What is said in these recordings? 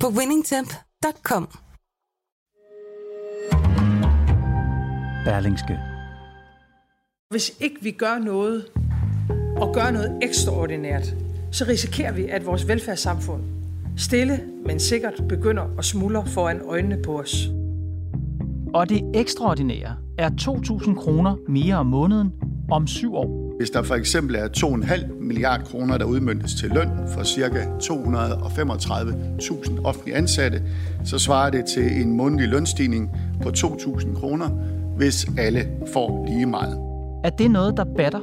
på winningtemp.com. Berlingske. Hvis ikke vi gør noget, og gør noget ekstraordinært, så risikerer vi, at vores velfærdssamfund stille, men sikkert begynder at smuldre foran øjnene på os. Og det ekstraordinære er 2.000 kroner mere om måneden om syv år. Hvis der for eksempel er 2,5 milliard kroner, der udmyndtes til løn for ca. 235.000 offentlige ansatte, så svarer det til en månedlig lønstigning på 2.000 kroner, hvis alle får lige meget. Er det noget, der batter?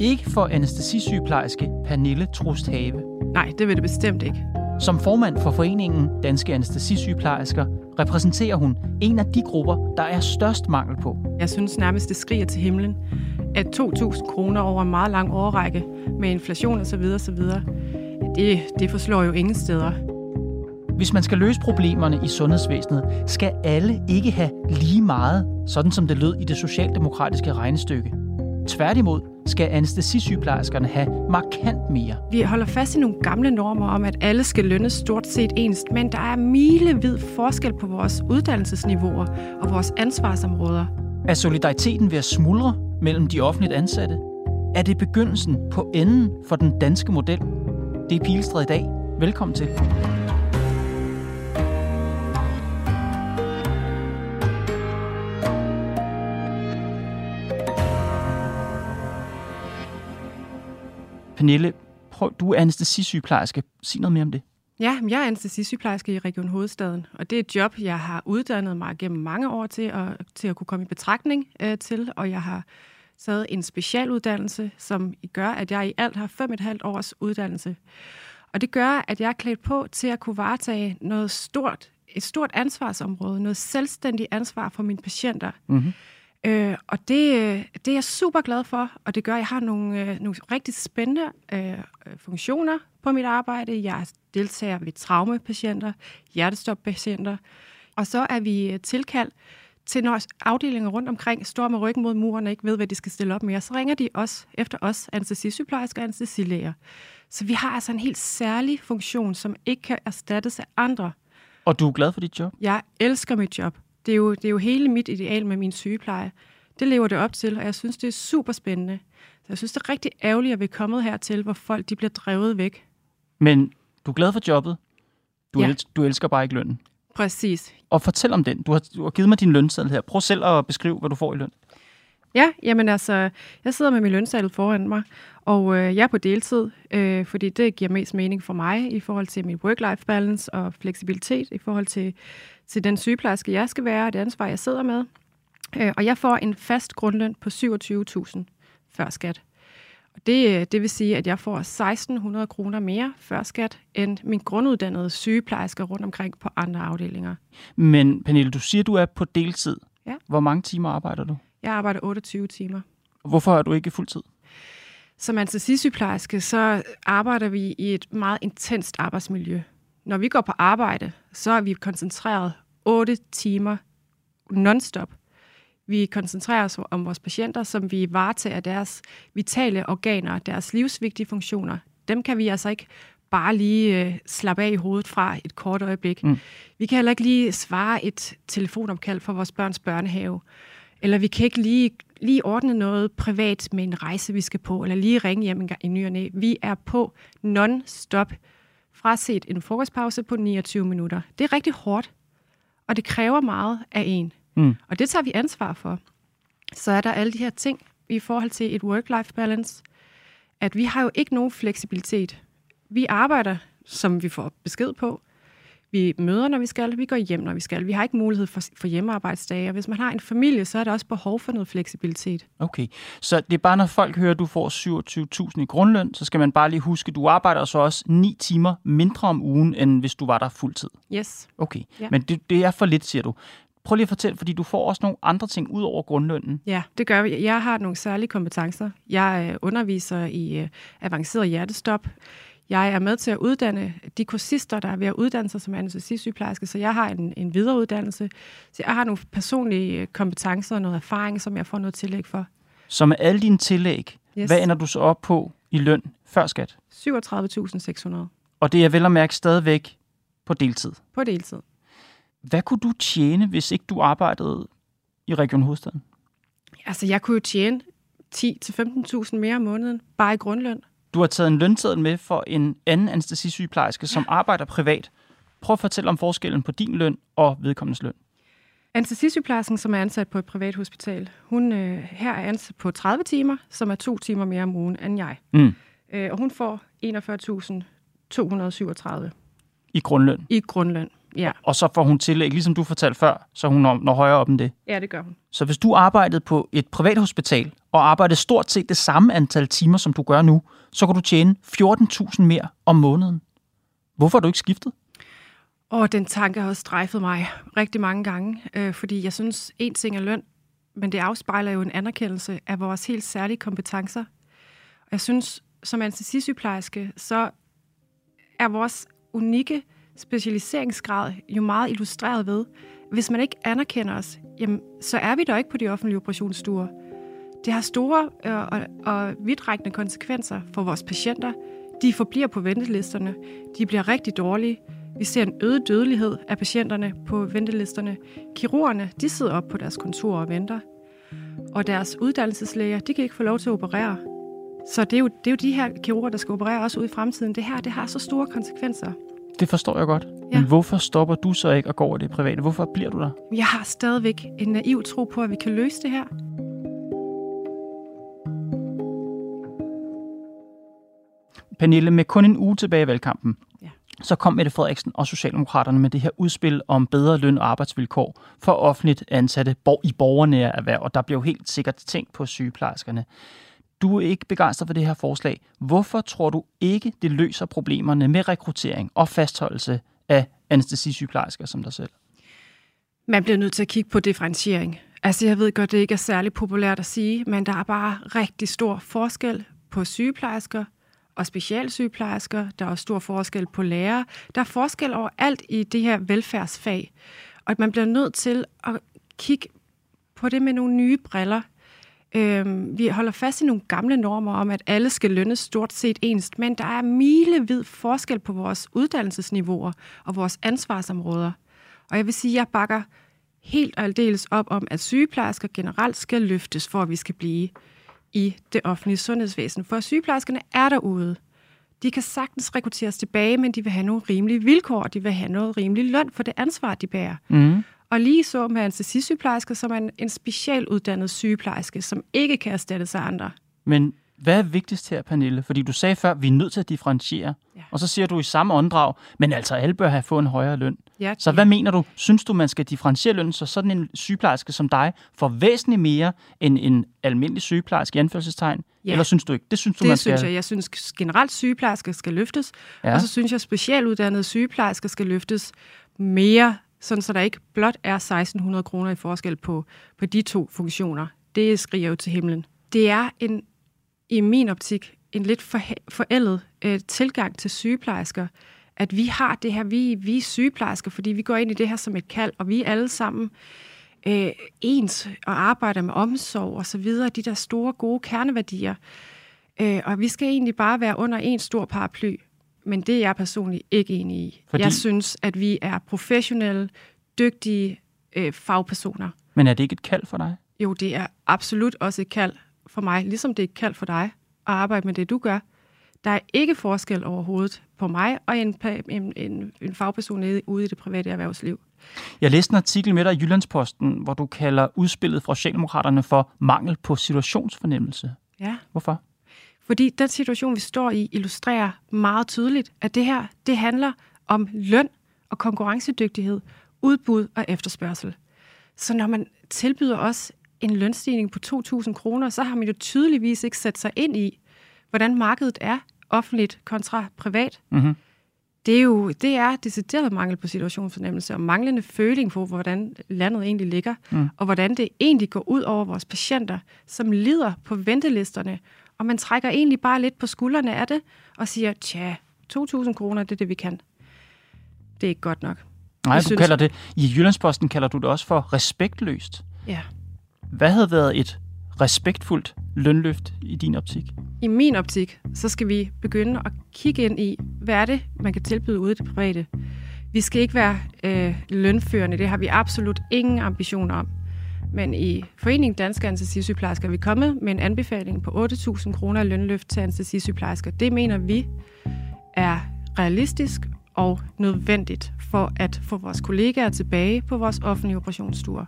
Ikke for anestesisygeplejerske Pernille Trust Have. Nej, det vil det bestemt ikke. Som formand for foreningen Danske Anestesisygeplejersker repræsenterer hun en af de grupper, der er størst mangel på. Jeg synes nærmest, det skriger til himlen, at 2.000 kroner over en meget lang årrække med inflation osv. osv. Det, det forslår jo ingen steder. Hvis man skal løse problemerne i sundhedsvæsenet, skal alle ikke have lige meget, sådan som det lød i det socialdemokratiske regnestykke. Tværtimod skal anestesisygeplejerskerne have markant mere. Vi holder fast i nogle gamle normer om, at alle skal lønnes stort set ens, men der er milevid forskel på vores uddannelsesniveauer og vores ansvarsområder. Er solidariteten ved at smuldre mellem de offentligt ansatte? Er det begyndelsen på enden for den danske model? Det er Pilestred i dag. Velkommen til. Pernille, prøv, du er anestesisygeplejerske. Sig noget mere om det. Ja, jeg er anestesisygeplejerske i Region Hovedstaden, og det er et job, jeg har uddannet mig gennem mange år til at, til at kunne komme i betragtning øh, til, og jeg har taget en specialuddannelse, som gør, at jeg i alt har fem et halvt års uddannelse. Og det gør, at jeg er klædt på til at kunne varetage noget stort, et stort ansvarsområde, noget selvstændigt ansvar for mine patienter. Mm-hmm. Øh, og det, det er jeg super glad for, og det gør, at jeg har nogle, øh, nogle rigtig spændende øh, funktioner på mit arbejde. Jeg deltager ved traumepatienter, hjertestoppatienter, og så er vi tilkaldt til når afdelinger rundt omkring står med ryggen mod muren og ikke ved, hvad de skal stille op med, så ringer de også efter os, anestesisygeplejersker og anestesilæger. Så vi har altså en helt særlig funktion, som ikke kan erstattes af andre. Og du er glad for dit job? Jeg elsker mit job. Det er jo, det er jo hele mit ideal med min sygepleje. Det lever det op til, og jeg synes, det er super spændende. Så jeg synes, det er rigtig ærgerligt, at vi er kommet hertil, hvor folk de bliver drevet væk. Men du er glad for jobbet. Du, ja. elsker, du elsker bare ikke lønnen. Præcis. Og fortæl om den. Du har, du har givet mig din lønseddel her. Prøv selv at beskrive, hvad du får i løn. Ja, jamen altså, jeg sidder med min lønseddel foran mig, og øh, jeg er på deltid, øh, fordi det giver mest mening for mig i forhold til min work-life balance og fleksibilitet i forhold til, til den sygeplejerske, jeg skal være, og det ansvar, jeg sidder med. Øh, og jeg får en fast grundløn på 27.000 før skat. Og det, det vil sige, at jeg får 1.600 kroner mere før skat, end min grunduddannede sygeplejersker rundt omkring på andre afdelinger. Men Pernille, du siger, du er på deltid. Ja. Hvor mange timer arbejder du? Jeg arbejder 28 timer. Hvorfor er du ikke fuldtid? Som anestesisygeplejerske, så arbejder vi i et meget intenst arbejdsmiljø. Når vi går på arbejde, så er vi koncentreret 8 timer non-stop. Vi koncentrerer os om vores patienter, som vi varetager deres vitale organer, deres livsvigtige funktioner. Dem kan vi altså ikke bare lige øh, slappe af i hovedet fra et kort øjeblik. Mm. Vi kan heller ikke lige svare et telefonopkald for vores børns børnehave. Eller vi kan ikke lige, lige ordne noget privat med en rejse, vi skal på, eller lige ringe hjem en, en ny og næ. Vi er på non-stop fraset en frokostpause på 29 minutter. Det er rigtig hårdt, og det kræver meget af en. Mm. Og det tager vi ansvar for. Så er der alle de her ting i forhold til et work-life balance, at vi har jo ikke nogen fleksibilitet. Vi arbejder, som vi får besked på. Vi møder, når vi skal, vi går hjem, når vi skal. Vi har ikke mulighed for, for hjemmearbejdsdage, og hvis man har en familie, så er der også behov for noget fleksibilitet. Okay, så det er bare, når folk hører, at du får 27.000 i grundløn, så skal man bare lige huske, at du arbejder så også 9 timer mindre om ugen, end hvis du var der fuldtid. Yes. Okay, Ja. men det, det er for lidt, siger du. Prøv lige at fortælle, fordi du får også nogle andre ting ud over grundlønnen. Ja, det gør vi. Jeg har nogle særlige kompetencer. Jeg øh, underviser i øh, avanceret hjertestop. Jeg er med til at uddanne de kursister, der er ved at uddanne sig som anestesisygeplejerske, så jeg har en, en videreruddannelse. Så jeg har nogle personlige øh, kompetencer og noget erfaring, som jeg får noget tillæg for. Så med alle dine tillæg, Yes. hvad ender du så op på i løn før skat? 37.600 Og det er vel at mærke stadigvæk på deltid. på deltid. Hvad kunne du tjene, hvis ikke du arbejdede i Region Hovedstaden? Altså, jeg kunne jo tjene 10-15.000 mere om måneden, bare i grundløn. Du har taget en lønseddel med for en anden anestesisygeplejerske, som arbejder privat. Prøv at fortælle om forskellen på din løn og vedkommendes løn. Anestesisygeplejersken, som er ansat på et privat hospital, hun øh, her er ansat på 30 timer, som er to timer mere om ugen end jeg. Mm. Øh, og hun får 41.237 I grundløn. i grundløn. Ja, Og så får hun tillæg, ligesom du fortalte før, så hun når, når højere op end det. ja det gør hun. Så hvis du arbejdede på et privat hospital og arbejde stort set det samme antal timer, som du gør nu, så kan du tjene 14.000 mere om måneden. Hvorfor har du ikke skiftet? Og den tanke har strejfet mig rigtig mange gange, øh, fordi jeg synes, en ting er løn, men det afspejler jo en anerkendelse af vores helt særlige kompetencer. Og jeg synes, som anestesisygeplejerske, så er vores unikke specialiseringsgrad jo meget illustreret ved, hvis man ikke anerkender os, jamen, så er vi der ikke på de offentlige operationsstuer. Det har store øh, og, og vidtrækkende konsekvenser for vores patienter. De forbliver på ventelisterne. De bliver rigtig dårlige. Vi ser en øget dødelighed af patienterne på ventelisterne. Kirurgerne, de sidder op på deres kontor og venter. Og deres uddannelseslæger, de kan ikke få lov til at operere. Så det er, jo, det er jo de her kirurger, der skal operere også ud i fremtiden. Det her, det har så store konsekvenser. Det forstår jeg godt. Ja. Men hvorfor stopper du så ikke og går over det private? Hvorfor bliver du der? Jeg har stadigvæk en naiv tro på, at vi kan løse det her. Pernille, med kun en uge tilbage i valgkampen, Ja. så kom Mette Frederiksen og Socialdemokraterne med det her udspil om bedre løn- og arbejdsvilkår for offentligt ansatte i borgernære erhverv, og der bliver jo helt sikkert tænkt på sygeplejerskerne. Du er ikke begejstret for det her forslag. Hvorfor tror du ikke, det løser problemerne med rekruttering og fastholdelse af anestesisygeplejersker som dig selv? Man bliver nødt til at kigge på differentiering. Altså, jeg ved godt, det ikke er særlig populært at sige, men der er bare rigtig stor forskel på sygeplejersker og specialsygeplejersker. Der er også stor forskel på lærere. Der er forskel over alt i det her velfærdsfag. Og at man bliver nødt til at kigge på det med nogle nye briller. Øhm, vi holder fast i nogle gamle normer om, at alle skal lønnes stort set ens, men der er milevid forskel på vores uddannelsesniveauer og vores ansvarsområder. Og jeg vil sige, at jeg bakker helt og aldeles op om, at sygeplejersker generelt skal løftes, for at vi skal blive i det offentlige sundhedsvæsen. For sygeplejerskerne er derude. De kan sagtens rekrutteres tilbage, men de vil have nogle rimelige vilkår, og de vil have noget rimelig løn for det ansvar, de bærer. Mm. Og lige så med anestesisygeplejersker, som er en, en specialuddannet sygeplejerske, som ikke kan erstattes af andre. Men hvad er vigtigst her, Pernille? Fordi du sagde før, at vi er nødt til at differentiere. Ja. Og så siger du i samme åndedrag, men altså alle bør have fået en højere løn. Ja, Så hvad mener du? Synes du, man skal differentiere lønnen, så sådan en sygeplejerske som dig får væsentligt mere end en almindelig sygeplejerske i anførselstegn? Ja. Eller synes du ikke? Det synes du, man Det skal... synes jeg. Jeg synes generelt sygeplejersker skal løftes, Ja. og så synes jeg, at specialuddannede sygeplejersker skal løftes mere, sådan så der ikke blot er 1600 kroner i forskel på, på de to funktioner. Det skriger jo til himlen. Det er en, i min optik en lidt for, forældet øh, tilgang til sygeplejersker, at vi har det her, vi, vi er sygeplejersker, fordi vi går ind i det her som et kald, og vi er alle sammen øh, ens og arbejder med omsorg og så videre, de der store, gode kerneværdier. Øh, og vi skal egentlig bare være under en stor paraply. Men det er jeg personligt ikke enig i. Fordi- Fordi... Jeg synes, at vi er professionelle, dygtige øh, fagpersoner. Men er det ikke et kald for dig? Jo, det er absolut også et kald for mig, ligesom det er et kald for dig at arbejde med det, du gør. Der er ikke forskel overhovedet på mig og en, en, en, en fagperson ude i det private erhvervsliv. Jeg læste en artikel med dig i Jyllandsposten, hvor du kalder udspillet fra Socialdemokraterne for mangel på situationsfornemmelse. Ja. Hvorfor? Fordi den situation, vi står i, illustrerer meget tydeligt, at det her, det handler om løn og konkurrencedygtighed, udbud og efterspørgsel. Så når man tilbyder os en lønstigning på 2.000 kroner, så har man jo tydeligvis ikke sat sig ind i, hvordan markedet er offentligt kontra privat. Mm-hmm. Det er jo det er decideret mangel på situationsfornemmelse og manglende føling på, hvordan landet egentlig ligger, mm. og hvordan det egentlig går ud over vores patienter, som lider på ventelisterne. Og man trækker egentlig bare lidt på skuldrene af det og siger, tja, 2.000 kroner, det er det, vi kan. Det er ikke godt nok. Nej, du synes... kalder det, i Jyllandsposten kalder du det også for respektløst. Ja. Hvad havde været et respektfuldt lønløft i din optik? I min optik, så skal vi begynde at kigge ind i, hvad er det, man kan tilbyde ude i det private. Vi skal ikke være øh, lønførende, det har vi absolut ingen ambition om. Men i Foreningen Danske Anestesisygeplejersker er vi kommet med en anbefaling på 8.000 kroner lønløft til anestesisygeplejersker. Det mener vi er realistisk og nødvendigt for at få vores kollegaer tilbage på vores offentlige operationsstuer.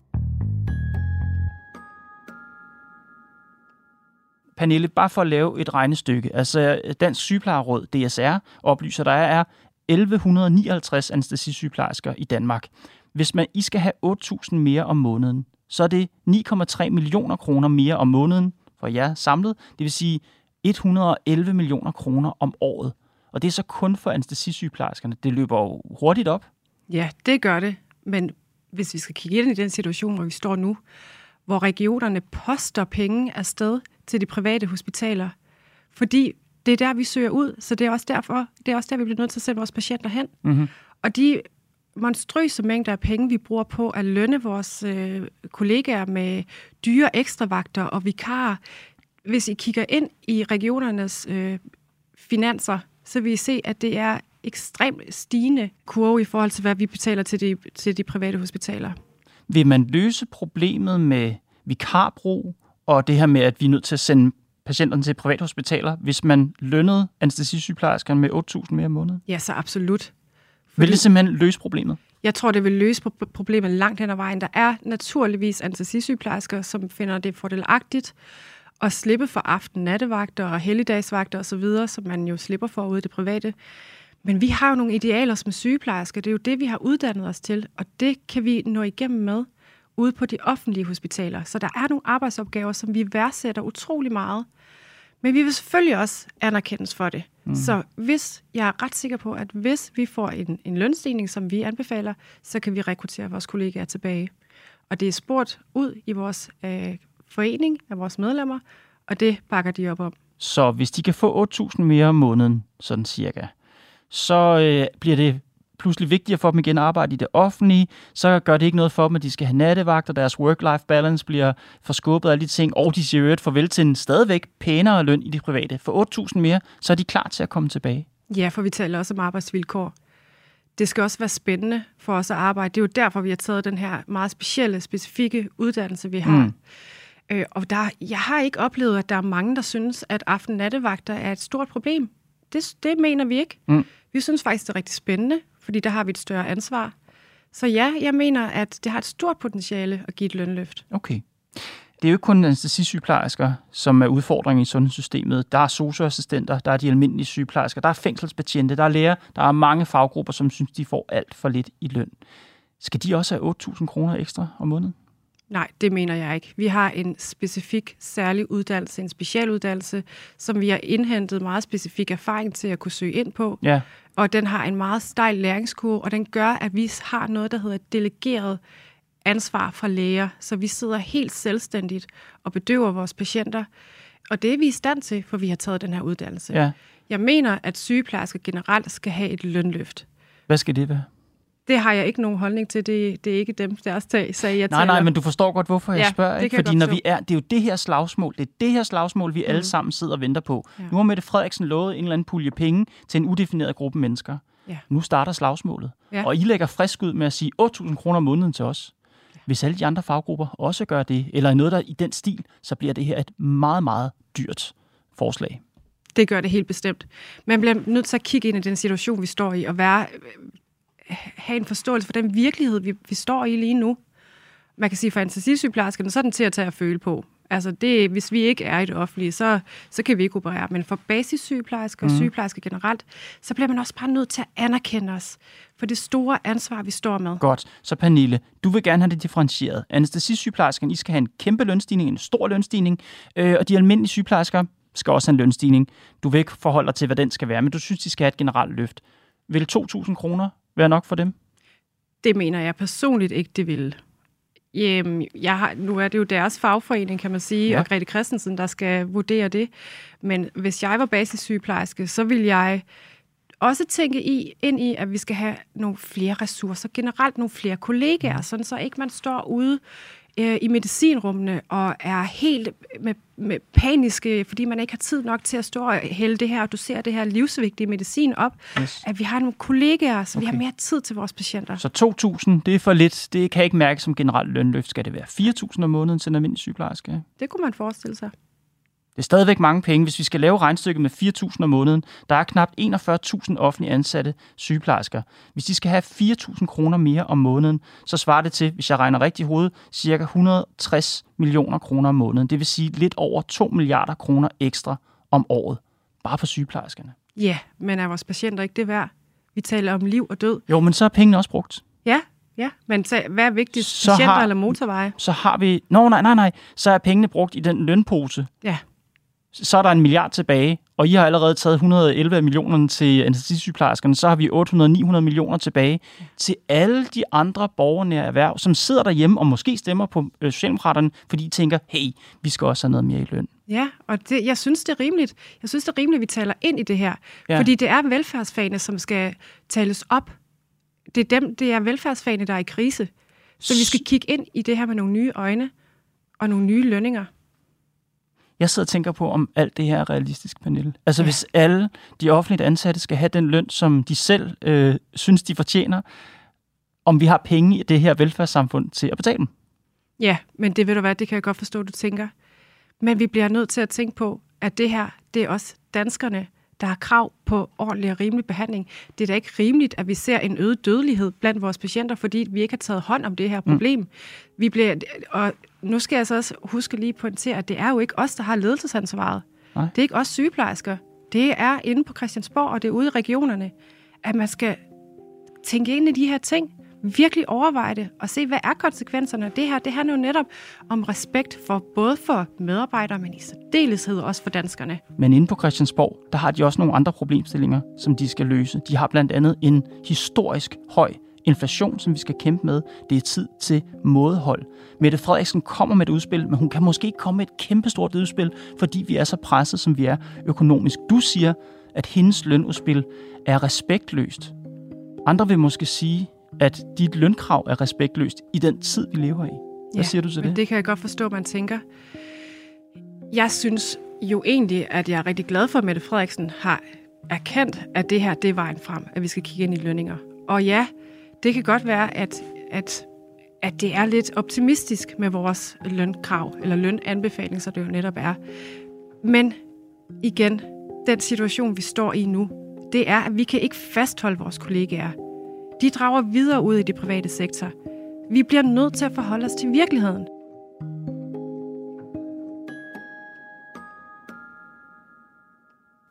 Pernille, bare for at lave et regnestykke. Altså Dansk Sygeplejeråd, DSR, oplyser, der er 1159 anestesisygeplejersker i Danmark. Hvis man I skal have 8.000 mere om måneden, så er det 9,3 millioner kroner mere om måneden for jer samlet. Det vil sige 111 millioner kroner om året. Og det er så kun for anestesisygeplejerskerne. Det løber jo hurtigt op. Ja, det gør det. Men hvis vi skal kigge ind i den situation, hvor vi står nu, hvor regionerne poster penge afsted til de private hospitaler, fordi det er der, vi søger ud, så det er også derfor, det er også der, vi bliver nødt til at sende vores patienter hen. Mm-hmm. Og de monstrøse mængder af penge, vi bruger på at lønne vores øh, kollegaer med dyre ekstravagter og vikarer. Hvis I kigger ind i regionernes øh, finanser, så vil I se, at det er ekstremt stigende kurve i forhold til, hvad vi betaler til de, til de private hospitaler. Vil man løse problemet med vikarbrug og det her med, at vi er nødt til at sende patienterne til privathospitaler, hvis man lønnede anestesisygeplejerskerne med 8.000 mere om måneden? Ja, så absolut. Fordi vil det simpelthen løse problemet? Jeg tror, det vil løse problemet langt hen ad vejen. Der er naturligvis anestesisygeplejersker, som finder det fordelagtigt at slippe for aften-nattevagter og helligdagsvagter osv., som man jo slipper for ude i det private. Men vi har jo nogle idealer som sygeplejersker. Det er jo det, vi har uddannet os til, og det kan vi nå igennem med ude på de offentlige hospitaler. Så der er nogle arbejdsopgaver, som vi værdsætter utrolig meget. Men vi vil selvfølgelig også anerkendes for det. Mm. Så hvis jeg er ret sikker på, at hvis vi får en, en lønstigning, som vi anbefaler, så kan vi rekruttere vores kollegaer tilbage. Og det er spurgt ud i vores øh, forening af vores medlemmer, og det bakker de op om. Så hvis de kan få 8.000 mere om måneden, sådan cirka, så øh, bliver det pludselig vigtigere for dem igen at arbejde i det offentlige, så gør det ikke noget for dem, at de skal have nattevagt, og deres work-life balance bliver forskubbet af alle de ting, og de siger øvrigt farvel til en stadigvæk pænere løn i det private. For 8.000 mere, så er de klar til at komme tilbage. Ja, for vi taler også om arbejdsvilkår. Det skal også være spændende for os at arbejde. Det er jo derfor, vi har taget den her meget specielle, specifikke uddannelse, vi har. Mm. Øh, og der, jeg har ikke oplevet, at der er mange, der synes, at aften-nattevagter er et stort problem. Det, det mener vi ikke. Mm. Vi synes faktisk, det er rigtig spændende, fordi der har vi et større ansvar. Så ja, jeg mener, at det har et stort potentiale at give et lønløft. Okay. Det er jo ikke kun anestesisygeplejersker, som er udfordringen i sundhedssystemet. Der er socioassistenter, der er de almindelige sygeplejersker, der er fængselsbetjente, der er læger, der er mange faggrupper, som synes, de får alt for lidt i løn. Skal de også have 8.000 kroner ekstra om måneden? Nej, det mener jeg ikke. Vi har en specifik særlig uddannelse, en specialuddannelse, som vi har indhentet meget specifik erfaring til at kunne søge ind på. Ja. Og den har en meget stejl læringskurve, og den gør, at vi har noget, der hedder delegeret ansvar fra læger. Så vi sidder helt selvstændigt og bedøver vores patienter. Og det er vi i stand til, for vi har taget den her uddannelse. Ja. Jeg mener, at sygeplejersker generelt skal have et lønløft. Hvad skal det være? Det har jeg ikke nogen holdning til. Det, det er ikke dem, deres tag, sagde jeg Nej, nej, men du forstår godt, hvorfor jeg ja, spørger. Ikke? Fordi når vi er, det er jo det her slagsmål, det er det her slagsmål, vi mm. alle sammen sidder og venter på. Ja. Nu har Mette Frederiksen lovet en eller anden pulje penge til en udefineret gruppe mennesker. Ja. Nu starter slagsmålet. Ja. Og I lægger frisk ud med at sige 8.000 kroner om måneden til os. Ja. Hvis alle de andre faggrupper også gør det, eller noget der i den stil, så bliver det her et meget, meget dyrt forslag. Det gør det helt bestemt. Man bliver nødt til at kigge ind i den situation, vi står i, og være have en forståelse for den virkelighed, vi, vi står i lige nu. Man kan sige, for anestesisygeplejerskerne, så er den til at tage at føle på. Altså det, hvis vi ikke er i det offentlige, så, så kan vi ikke operere. Men for basissygeplejersker og mm. sygeplejersker generelt, så bliver man også bare nødt til at anerkende os for det store ansvar, vi står med. Godt. Så Pernille, du vil gerne have det differentieret. Anestesisygeplejerskerne, I skal have en kæmpe lønstigning, en stor lønstigning, øh, og de almindelige sygeplejersker skal også have en lønstigning. Du vil ikke forholde dig til, hvad den skal være, men du synes, de skal have et generelt løft. Vil 2.000 kroner være nok for dem? Det mener jeg personligt ikke, det vil. Jamen, jeg har, nu er det jo deres fagforening, kan man sige, ja. og Grete Christensen, der skal vurdere det. Men hvis jeg var basissygeplejerske, så vil jeg også tænke i, ind i, at vi skal have nogle flere ressourcer, generelt nogle flere kollegaer, mm. sådan så ikke man står ude øh, i medicinrummene og er helt med, med paniske, fordi man ikke har tid nok til at stå og hælde det her, og du ser det her livsvigtige medicin op, yes. at vi har nogle kollegaer, så okay. vi har mere tid til vores patienter. Så 2.000, det er for lidt. Det kan ikke mærke som generelt lønløft. Skal det være 4.000 om måneden til en almindelig sygeplejerske? Det kunne man forestille sig. Det er stadigvæk mange penge, hvis vi skal lave regnstykket med 4.000 om måneden. Der er knap 41.000 offentlige ansatte sygeplejersker. Hvis de skal have 4.000 kroner mere om måneden, så svarer det til, hvis jeg regner rigtig i hovedet, cirka 160 millioner kroner om måneden. Det vil sige lidt over 2 milliarder kroner ekstra om året. Bare for sygeplejerskerne. Ja, men er vores patienter ikke det værd? Vi taler om liv og død. Jo, men så er pengene også brugt. Ja, Ja, men så, hvad er vigtigst? Så patienter har, eller motorveje? Så har vi... Nå, nej, nej, nej. Så er pengene brugt i den lønpose. Ja så er der en milliard tilbage, og I har allerede taget 111 af millionerne til anestesisygeplejerskerne, så har vi 800-900 millioner tilbage til alle de andre borgernære erhverv, som sidder derhjemme og måske stemmer på øh, Socialdemokraterne, fordi de tænker, hey, vi skal også have noget mere i løn. Ja, og det, jeg synes, det er rimeligt. Jeg synes, det er rimeligt, at vi taler ind i det her. Ja. Fordi det er velfærdsfagene, som skal tales op. Det er, dem, det er velfærdsfagene, der er i krise. Så vi skal kigge ind i det her med nogle nye øjne og nogle nye lønninger. Jeg sidder og tænker på, om alt det her er realistisk, Pernille. Altså ja. hvis alle de offentligt ansatte skal have den løn, som de selv øh, synes, de fortjener, om vi har penge i det her velfærdssamfund til at betale dem. Ja, men det vil du være, det kan jeg godt forstå, du tænker. Men vi bliver nødt til at tænke på, at det her, det er også danskerne, der har krav på ordentlig og rimelig behandling. Det er da ikke rimeligt, at vi ser en øget dødelighed blandt vores patienter, fordi vi ikke har taget hånd om det her mm. problem. Mm. Vi bliver, og nu skal jeg så også huske lige pointere, at det er jo ikke os, der har ledelsesansvaret. Nej. Det er ikke os sygeplejersker. Det er inde på Christiansborg, og det er ude i regionerne, at man skal tænke ind i de her ting virkelig overveje det og se, hvad er konsekvenserne det her. Det handler jo netop om respekt for både for medarbejdere, men i særdeleshed også for danskerne. Men inde på Christiansborg, der har de også nogle andre problemstillinger, som de skal løse. De har blandt andet en historisk høj inflation, som vi skal kæmpe med. Det er tid til mådehold. Mette Frederiksen kommer med et udspil, men hun kan måske ikke komme med et kæmpestort udspil, fordi vi er så presset, som vi er økonomisk. Du siger, at hendes lønudspil er respektløst. Andre vil måske sige, at dit lønkrav er respektløst i den tid, vi lever i. Hvad ja, siger du til det? det kan jeg godt forstå, man tænker. Jeg synes jo egentlig, at jeg er rigtig glad for, at Mette Frederiksen har erkendt, at det her det er vejen frem, at vi skal kigge ind i lønninger. Og ja, det kan godt være, at, at, at det er lidt optimistisk med vores lønkrav, eller lønanbefaling, så det jo netop er. Men igen, den situation, vi står i nu, det er, at vi kan ikke fastholde vores kollegaer de drager videre ud i det private sektor. Vi bliver nødt til at forholde os til virkeligheden.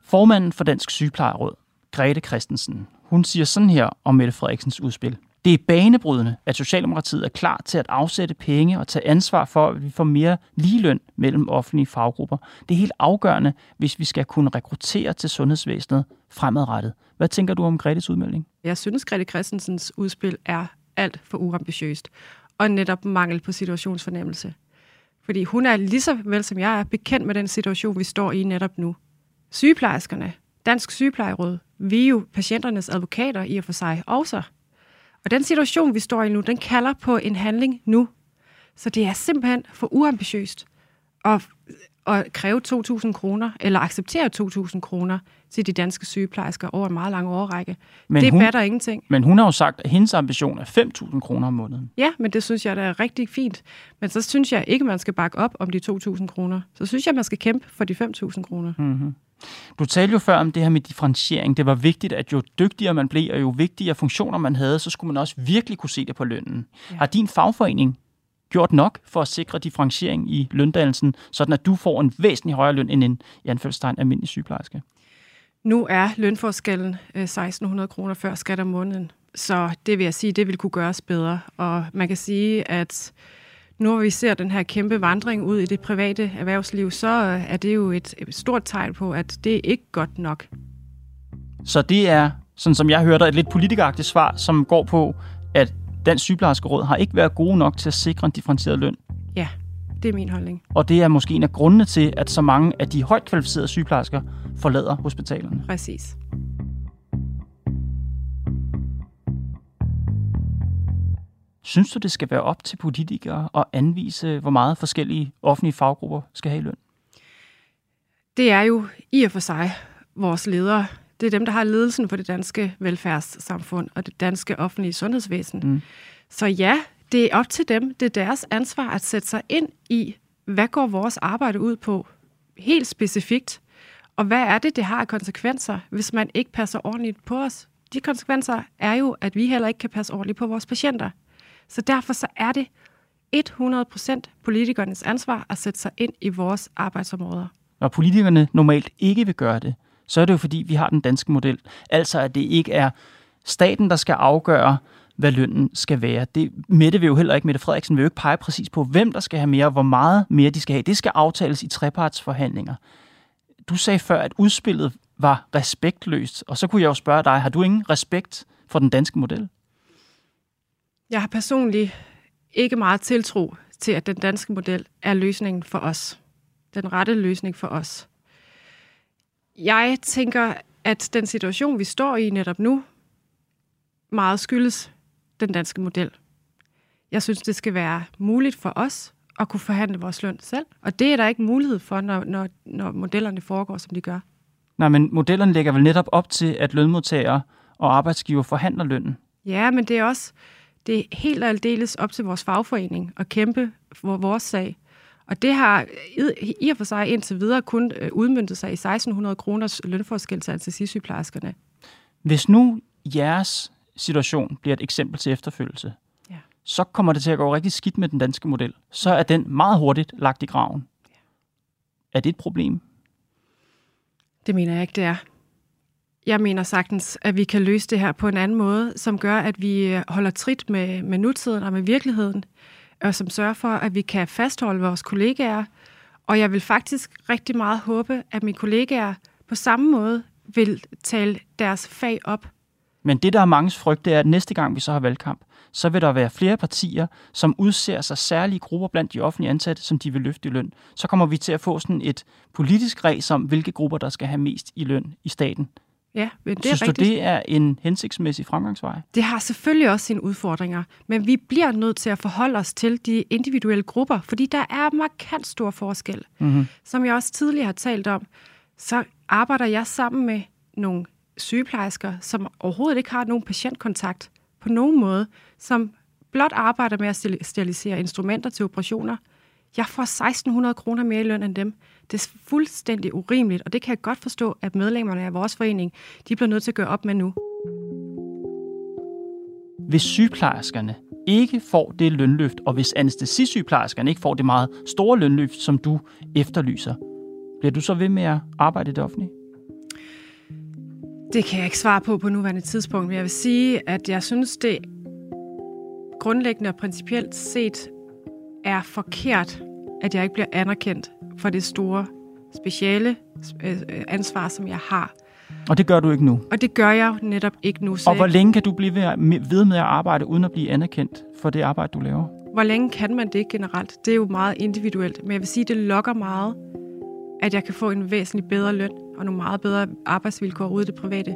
Formanden for Dansk Sygeplejeråd, Grete Christensen, hun siger sådan her om Mette Frederiksens udspil. Det er banebrydende, at Socialdemokratiet er klar til at afsætte penge og tage ansvar for, at vi får mere ligeløn mellem offentlige faggrupper. Det er helt afgørende, hvis vi skal kunne rekruttere til sundhedsvæsenet fremadrettet. Hvad tænker du om Gretes udmelding? Jeg synes, Grete Christensens udspil er alt for uambitiøst, og netop mangel på situationsfornemmelse. Fordi hun er lige så vel som jeg er bekendt med den situation, vi står i netop nu. Sygeplejerskerne, Dansk Sygeplejeråd, vi er jo patienternes advokater i og for sig også. Og den situation, vi står i nu, den kalder på en handling nu. Så det er simpelthen for uambitiøst at, at kræve 2.000 kroner, eller acceptere 2.000 kroner til de danske sygeplejersker over en meget lang årrække. Men det hun, batter ingenting. Men hun har jo sagt, at hendes ambition er 5.000 kroner om måneden. Ja, men det synes jeg da er rigtig fint. Men så synes jeg ikke, man skal bakke op om de 2.000 kroner. Så synes jeg, man skal kæmpe for de 5.000 kroner. Mm-hmm. Du talte jo før om det her med differentiering. Det var vigtigt, at jo dygtigere man blev, og jo vigtigere funktioner man havde, så skulle man også virkelig kunne se det på lønnen. Ja. Har din fagforening gjort nok for at sikre differentiering i løndannelsen, sådan at du får en væsentlig højere løn end en i anførselstegn almindelig sygeplejerske? Nu er lønforskellen 1.600 øh, kroner før skat om måneden, så det vil jeg sige, det vil kunne gøres bedre. Og man kan sige, at nu hvor vi ser den her kæmpe vandring ud i det private erhvervsliv, så er det jo et, stort tegn på, at det er ikke godt nok. Så det er, sådan som jeg hørte, et lidt politikeragtigt svar, som går på, at Dansk Sygeplejerskeråd har ikke været gode nok til at sikre en differentieret løn. Ja, det er min holdning. Og det er måske en af grundene til, at så mange af de højt kvalificerede sygeplejersker forlader hospitalerne. Præcis. Synes du, det skal være op til politikere at anvise, hvor meget forskellige offentlige faggrupper skal have i løn? Det er jo i og for sig vores ledere. Det er dem, der har ledelsen for det danske velfærdssamfund og det danske offentlige sundhedsvæsen. Mm. Så ja, det er op til dem. Det er deres ansvar at sætte sig ind i, hvad går vores arbejde ud på helt specifikt, og hvad er det, det har af konsekvenser, hvis man ikke passer ordentligt på os? De konsekvenser er jo, at vi heller ikke kan passe ordentligt på vores patienter. Så derfor så er det 100% politikernes ansvar at sætte sig ind i vores arbejdsområder. Når politikerne normalt ikke vil gøre det, så er det jo fordi, vi har den danske model. Altså at det ikke er staten, der skal afgøre, hvad lønnen skal være. Det, Mette vil jo heller ikke, Mette Frederiksen vil jo ikke pege præcis på, hvem der skal have mere, og hvor meget mere de skal have. Det skal aftales i trepartsforhandlinger. Du sagde før, at udspillet var respektløst, og så kunne jeg jo spørge dig, har du ingen respekt for den danske model? Jeg har personligt ikke meget tiltro til, at den danske model er løsningen for os. Den rette løsning for os. Jeg tænker, at den situation, vi står i netop nu, meget skyldes den danske model. Jeg synes, det skal være muligt for os at kunne forhandle vores løn selv, og det er der ikke mulighed for, når, når, når modellerne foregår, som de gør. Nej, men modellerne lægger vel netop op til, at lønmodtagere og arbejdsgiver forhandler lønnen. Ja, men det er også det er helt og aldeles op til vores fagforening at kæmpe for vores sag. Og det har i og for sig indtil videre kun øh, udmyndtet sig i 1600 kroners lønforskel til anestesisygeplejerskerne. Hvis nu jeres situation bliver et eksempel til efterfølgelse, ja. så kommer det til at gå rigtig skidt med den danske model. Så er den meget hurtigt lagt i graven. Ja. Er det et problem? Det mener jeg ikke, det er. Jeg mener sagtens, at vi kan løse det her på en anden måde, som gør, at vi øh, holder trit med, med nutiden og med virkeligheden, og som sørger for, at vi kan fastholde vores kollegaer. Og jeg vil faktisk rigtig meget håbe, at mine kollegaer på samme måde vil tale deres fag op. Men det, der er mange frygt, det er, at næste gang vi så har valgkamp, så vil der være flere partier, som udser sig særlige grupper blandt de offentlige ansatte, som de vil løfte i løn. Så kommer vi til at få sådan et politisk ræs om, hvilke grupper, der skal have mest i løn i staten Ja, men det Synes er rigtigt. du, det er en hensigtsmæssig fremgangsvej? Det har selvfølgelig også sine udfordringer, men vi bliver nødt til at forholde os til de individuelle grupper, fordi der er markant stor forskel. Mm-hmm. Som jeg også tidligere har talt om, så arbejder jeg sammen med nogle sygeplejersker, som overhovedet ikke har nogen patientkontakt på nogen måde, som blot arbejder med at sterilisere instrumenter til operationer. Jeg får 1.600 kroner mere i løn end dem. Det er fuldstændig urimeligt, og det kan jeg godt forstå, at medlemmerne af vores forening, de bliver nødt til at gøre op med nu. Hvis sygeplejerskerne ikke får det lønløft, og hvis anestesisygeplejerskerne ikke får det meget store lønløft, som du efterlyser, bliver du så ved med at arbejde i det offentlige? Det kan jeg ikke svare på på nuværende tidspunkt, men jeg vil sige, at jeg synes, det grundlæggende og principielt set er forkert, at jeg ikke bliver anerkendt for det store speciale øh, ansvar, som jeg har. Og det gør du ikke nu? Og det gør jeg netop ikke nu. Så og hvor længe kan du blive ved med at arbejde, uden at blive anerkendt for det arbejde, du laver? Hvor længe kan man det generelt? Det er jo meget individuelt. Men jeg vil sige, at det lokker meget, at jeg kan få en væsentlig bedre løn og nogle meget bedre arbejdsvilkår ude i det private.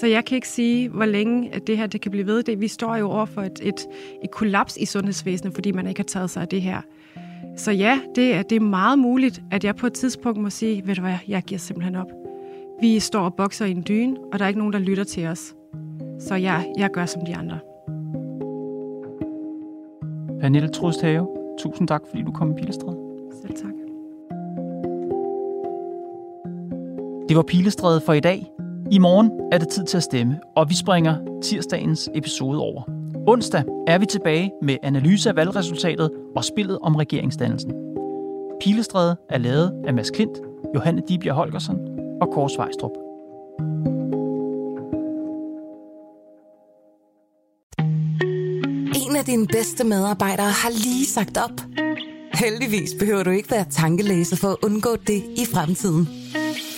Så jeg kan ikke sige, hvor længe at det her det kan blive ved. Det, vi står jo over for et, et, et kollaps i sundhedsvæsenet, fordi man ikke har taget sig af det her. Så ja, det er, det er meget muligt, at jeg på et tidspunkt må sige, ved du hvad, jeg giver simpelthen op. Vi står og bokser i en dyne, og der er ikke nogen, der lytter til os. Så jeg, jeg gør som de andre. Pernille Trudstave, tusind tak, fordi du kom i Pilestræde. Det var Pilestræde for i dag. I morgen er det tid til at stemme, og vi springer tirsdagens episode over. Onsdag er vi tilbage med analyse af valgresultatet og spillet om regeringsdannelsen. Pilestræde er lavet af Mads Klint, Johanne Dibjerg Holgersen og Kors Vejstrup. En af dine bedste medarbejdere har lige sagt op. Heldigvis behøver du ikke være tankelæser for at undgå det i fremtiden.